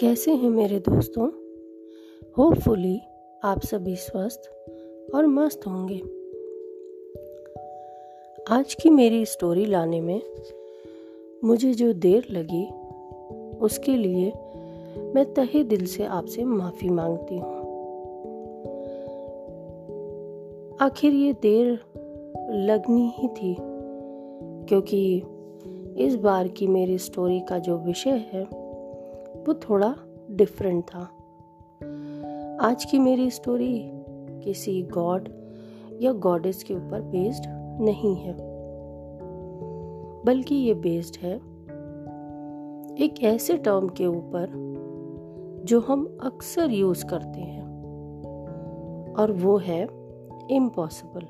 कैसे हैं मेरे दोस्तों? होपफुली आप सभी स्वस्थ और मस्त होंगे। आज की मेरी स्टोरी लाने में मुझे जो देर लगी, उसके लिए मैं तहे दिल से आपसे माफ़ी मांगती हूँ। आखिर ये देर लगनी ही थी, क्योंकि इस बार की मेरी स्टोरी का जो विषय है वो थोड़ा डिफरेंट था। आज की मेरी स्टोरी किसी गॉड या गॉडेस के ऊपर बेस्ड नहीं है। बल्कि ये बेस्ड है एक ऐसे टर्म के ऊपर जो हम अक्सर यूज़ करते हैं। और वो है इम्पॉसिबल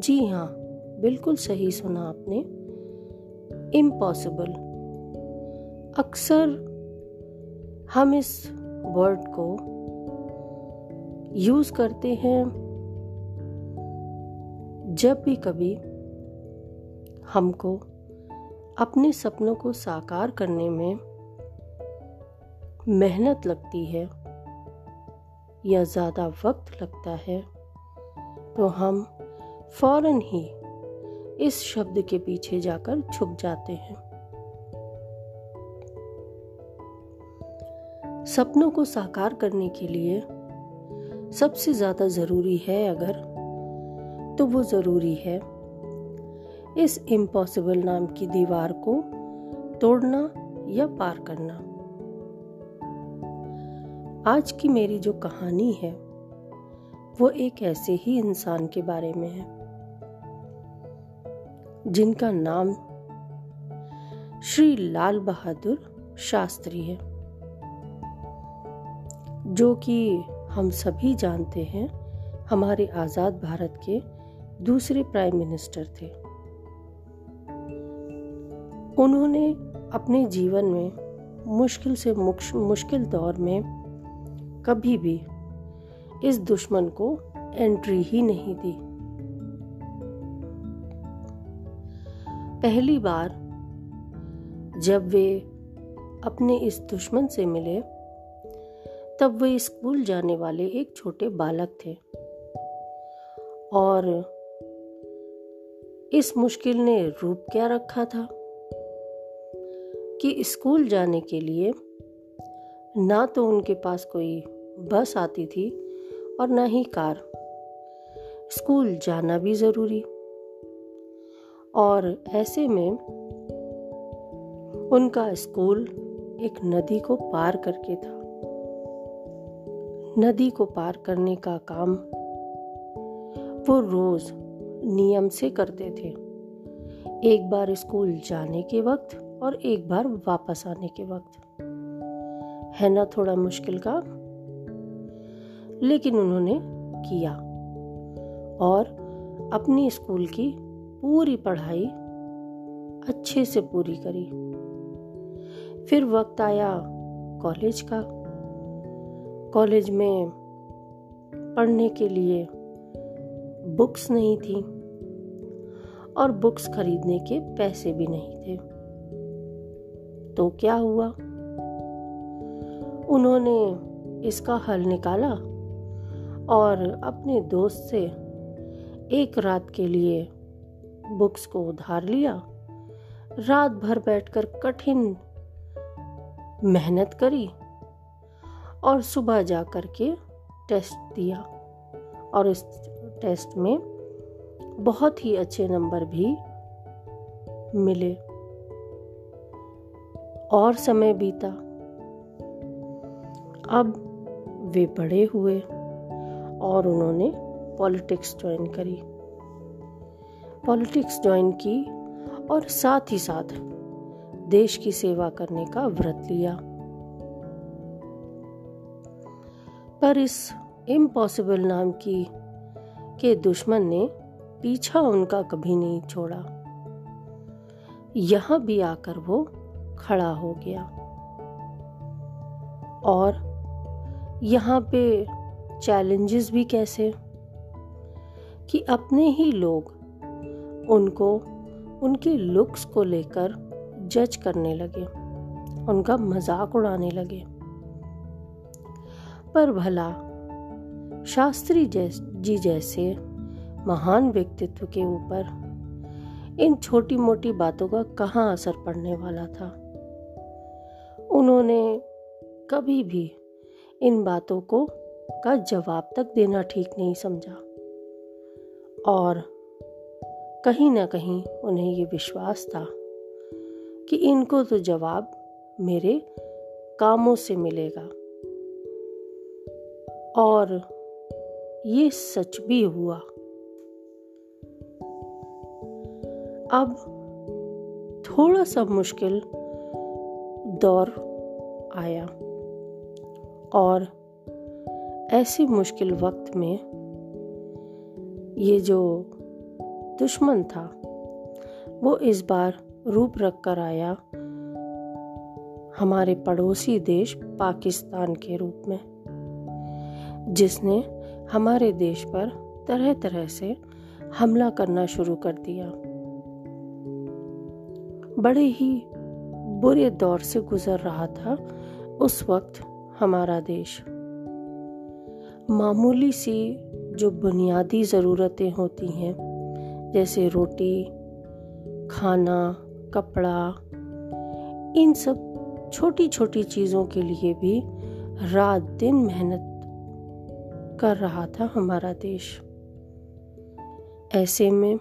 जी हाँ बिल्कुल सही सुना आपने। इम्पॉसिबल अक्सर हम इस वर्ड को यूज़ करते हैं जब भी कभी हमको अपने सपनों को साकार करने में मेहनत लगती है या ज़्यादा वक्त लगता है तो हम फ़ौरन ही इस शब्द के पीछे जाकर छुप जाते हैं। सपनों को साकार करने के लिए सबसे ज़्यादा ज़रूरी है अगर तो वो ज़रूरी है। इस इम्पॉसिबल नाम की दीवार को तोड़ना या पार करना। आज की मेरी जो कहानी है, वो एक ऐसे ही इंसान के बारे में है, जिनका नाम श्री लाल बहादुर शास्त्री है। जो कि हम सभी जानते हैं, हमारे आज़ाद भारत के दूसरे प्राइम मिनिस्टर थे। उन्होंने अपने जीवन में मुश्किल से मुश्किल दौर में कभी भी इस दुश्मन को एंट्री ही नहीं दी। पहली बार जब वे अपने इस दुश्मन से मिले तब वे स्कूल जाने वाले एक छोटे बालक थे। और इस मुश्किल ने रूप क्या रखा था? कि स्कूल जाने के लिए ना तो उनके पास कोई बस आती थी और ना ही कार। स्कूल जाना भी ज़रूरी। और ऐसे में उनका स्कूल एक नदी को पार करके था। नदी को पार करने का काम वो रोज नियम से करते थे। एक बार स्कूल जाने के वक्त और एक बार वापस आने के वक्त। है ना थोड़ा मुश्किल काम? लेकिन उन्होंने किया और अपनी स्कूल की पूरी पढ़ाई अच्छे से पूरी करी। फिर वक्त आया कॉलेज का। कॉलेज में पढ़ने के लिए बुक्स नहीं थी और बुक्स खरीदने के पैसे भी नहीं थे। तो क्या हुआ? उन्होंने इसका हल निकाला और अपने दोस्त से एक रात के लिए बुक्स को उधार लिया। रात भर बैठकर कठिन मेहनत करी और सुबह जा कर के टेस्ट दिया। और इस टेस्ट में बहुत ही अच्छे नंबर भी मिले। और समय बीता। अब वे बड़े हुए और उन्होंने पॉलिटिक्स ज्वाइन करी। पॉलिटिक्स ज्वाइन की और साथ ही साथ देश की सेवा करने का व्रत लिया। पर इस इम्पॉसिबल नाम की, के दुश्मन ने पीछा उनका कभी नहीं छोड़ा। यहाँ भी आकर वो खड़ा हो गया। और यहाँ पे चैलेंजेस भी कैसे? कि अपने ही लोग उनको, उनके लुक्स को लेकर जज करने लगे। उनका मज़ाक उड़ाने लगे। पर भला। शास्त्री जी जैसे महान व्यक्तित्व के ऊपर इन छोटी मोटी बातों का कहाँ असर पड़ने वाला था? उन्होंने कभी भी इन बातों को का जवाब तक देना ठीक नहीं समझा। और कहीं ना कहीं उन्हें ये विश्वास था कि इनको तो जवाब मेरे कामों से मिलेगा। और ये सच भी हुआ। अब थोड़ा सा मुश्किल दौर आया और ऐसे मुश्किल वक्त में ये जो दुश्मन था, वो इस बार रूप रख कर आया हमारे पड़ोसी देश पाकिस्तान के रूप में। जिसने हमारे देश पर तरह तरह से हमला करना शुरू कर दिया। बड़े ही बुरे दौर से गुजर रहा था उस वक्त हमारा देश। मामूली सी जो बुनियादी ज़रूरतें होती हैं, जैसे रोटी, खाना, कपड़ा, इन सब छोटी छोटी चीज़ों के लिए भी रात दिन मेहनत कर रहा था हमारा देश। ऐसे में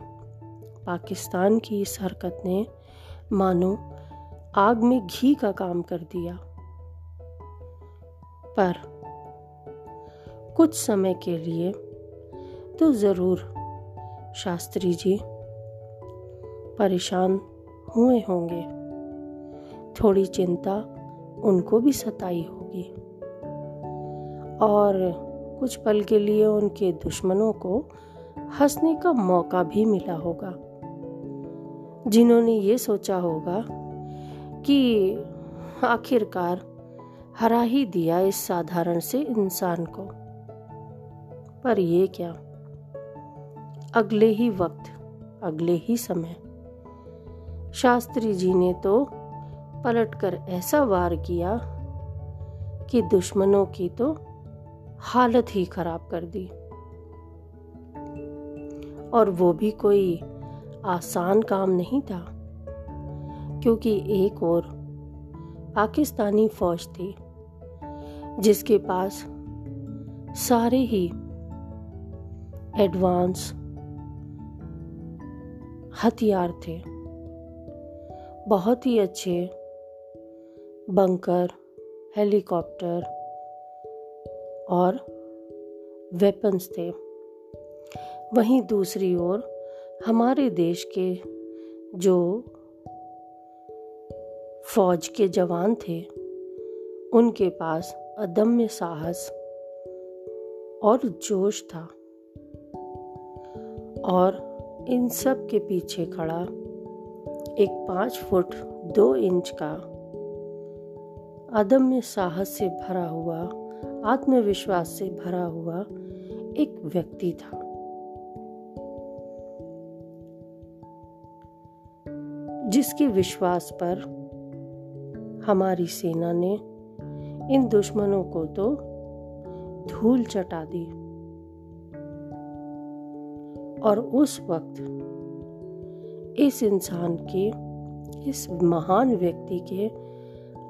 पाकिस्तान की इस हरकत ने, मानो, आग में घी का काम कर दिया। पर कुछ समय के लिए तो ज़रूर शास्त्री जी परेशान हुए होंगे। थोड़ी चिंता उनको भी सताई होगी। और कुछ पल के लिए उनके दुश्मनों को हंसने का मौका भी मिला होगा। जिन्होंने ये सोचा होगा कि आखिरकार हरा ही दिया इस साधारण से इंसान को। पर ये क्या? अगले ही वक्त, अगले ही समय। शास्त्री जी ने तो पलटकर ऐसा वार किया कि दुश्मनों की तो हालत ही खराब कर दी। और वो भी कोई आसान काम नहीं था, क्योंकि एक और पाकिस्तानी फौज थी, जिसके पास सारे ही एडवांस हथियार थे। बहुत ही अच्छे बंकर, हेलीकॉप्टर और वेपन्स थे। वहीं दूसरी ओर हमारे देश के जो फौज के जवान थे, उनके पास अदम्य साहस और जोश था और इन सब के पीछे खड़ा एक पाँच फुट दो इंच का अदम्य साहस से भरा हुआ आत्मविश्वास से भरा हुआ एक व्यक्ति था। जिसके विश्वास पर हमारी सेना ने इन दुश्मनों को तो धूल चटा दी। और उस वक्त इस इंसान के, इस महान व्यक्ति के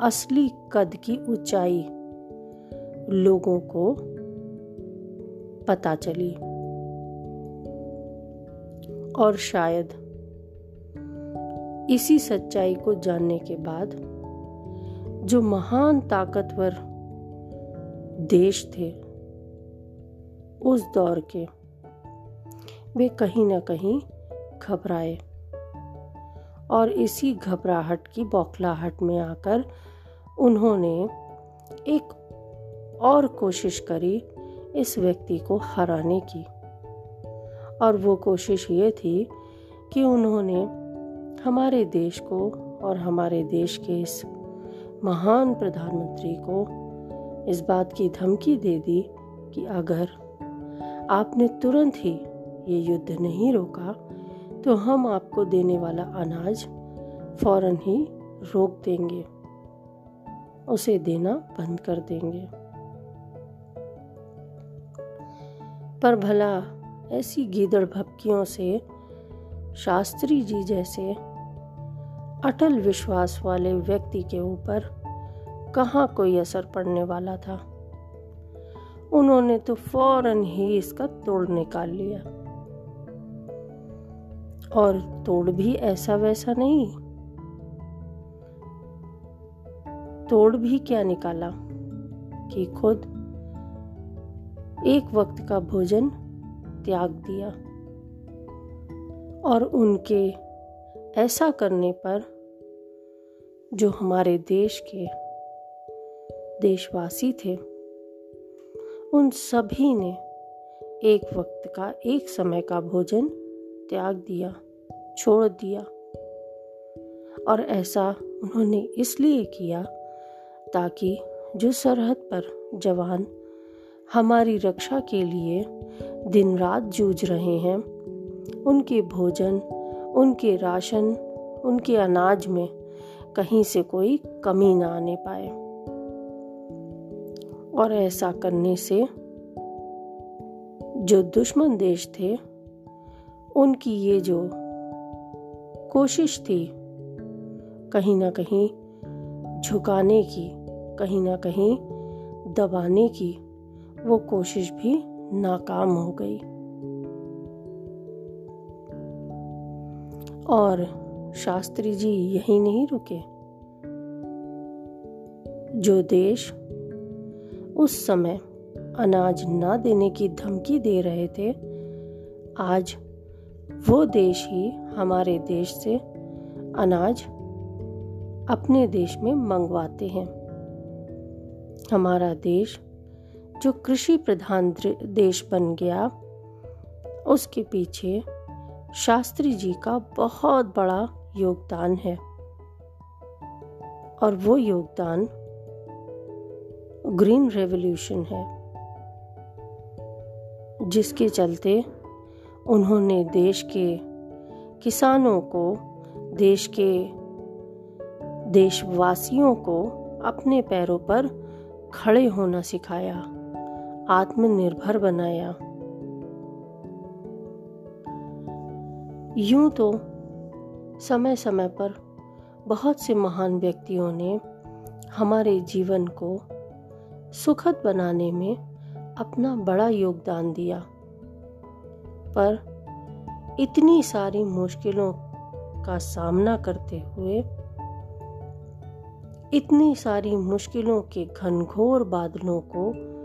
असली कद की ऊंचाई लोगों को पता चली। और शायद इसी सच्चाई को जानने के बाद जो महान ताकतवर देश थे, उस दौर के वे कहीं ना कहीं घबराए। और इसी घबराहट की बौखलाहट में आकर उन्होंने एक और कोशिश करी इस व्यक्ति को हराने की। और वो कोशिश ये थी कि उन्होंने हमारे देश को और हमारे देश के इस महान प्रधानमंत्री को इस बात की धमकी दे दी कि अगर आपने तुरंत ही ये युद्ध नहीं रोका तो हम आपको देने वाला अनाज फ़ौरन ही रोक देंगे, उसे देना बंद कर देंगे। पर भला ऐसी गीदड़ भपकियों से शास्त्री जी जैसे अटल विश्वास वाले व्यक्ति के ऊपर कहाँ कोई असर पड़ने वाला था? उन्होंने तो फ़ौरन ही इसका तोड़ निकाल लिया। और तोड़ भी ऐसा वैसा नहीं। तोड़ भी क्या निकाला? कि खुद एक वक्त का भोजन त्याग दिया और उनके ऐसा करने पर जो हमारे देश के देशवासी थे, उन सभी ने एक वक्त का, एक समय का भोजन त्याग दिया, छोड़ दिया और ऐसा उन्होंने इसलिए किया ताकि जो सरहद पर जवान हमारी रक्षा के लिए दिन रात जूझ रहे हैं। उनके भोजन, उनके राशन, उनके अनाज में कहीं से कोई कमी ना आने पाए। और ऐसा करने से जो दुश्मन देश थे, उनकी ये जो कोशिश थी, कहीं ना कहीं झुकाने की, कहीं ना कहीं दबाने की वो कोशिश भी नाकाम हो गई। और शास्त्री जी यही नहीं रुके। जो देश उस समय अनाज ना देने की धमकी दे रहे थे, आज वो देश ही हमारे देश से अनाज अपने देश में मंगवाते हैं। हमारा देश जो कृषि प्रधान देश बन गया, उसके पीछे शास्त्री जी का बहुत बड़ा योगदान है। और वो योगदान ग्रीन रेवोल्यूशन है, जिसके चलते उन्होंने देश के किसानों को, देश के देशवासियों को अपने पैरों पर खड़े होना सिखाया। आत्मनिर्भर बनाया। यूँ तो समय समय पर बहुत से महान व्यक्तियों ने हमारे जीवन को सुखद बनाने में अपना बड़ा योगदान दिया। पर इतनी सारी मुश्किलों का सामना करते हुए, इतनी सारी मुश्किलों के घनघोर बादलों को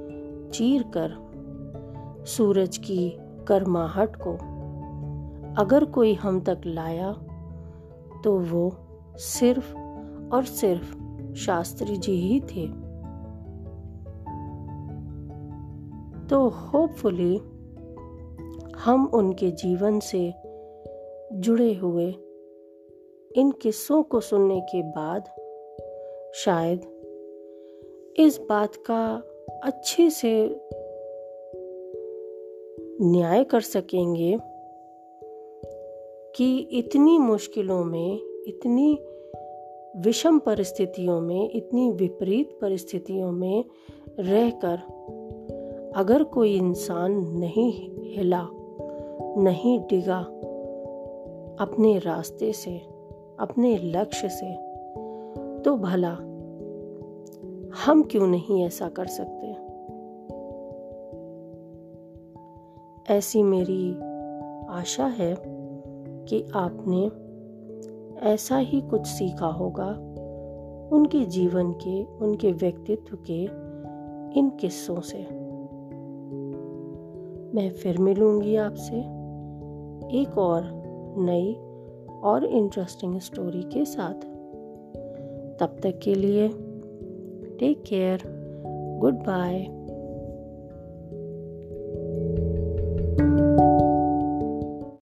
चीर कर सूरज की गर्माहट को अगर कोई हम तक लाया तो वो सिर्फ़ और सिर्फ़ शास्त्री जी ही थे। तो होपफुली हम उनके जीवन से जुड़े हुए इन किस्सों को सुनने के बाद शायद इस बात का अच्छे से न्याय कर सकेंगे कि इतनी मुश्किलों में, इतनी विषम परिस्थितियों में, इतनी विपरीत परिस्थितियों में रहकर अगर कोई इंसान नहीं हिला, नहीं डिगा अपने रास्ते से, अपने लक्ष्य से तो भला हम क्यों नहीं ऐसा कर सकते? ऐसी मेरी आशा है कि आपने ऐसा ही कुछ सीखा होगा उनके जीवन के, उनके व्यक्तित्व के, इन किस्सों से। मैं फिर मिलूँगी आपसे एक और नई और इंटरेस्टिंग स्टोरी के साथ। तब तक के लिए Take care. Goodbye.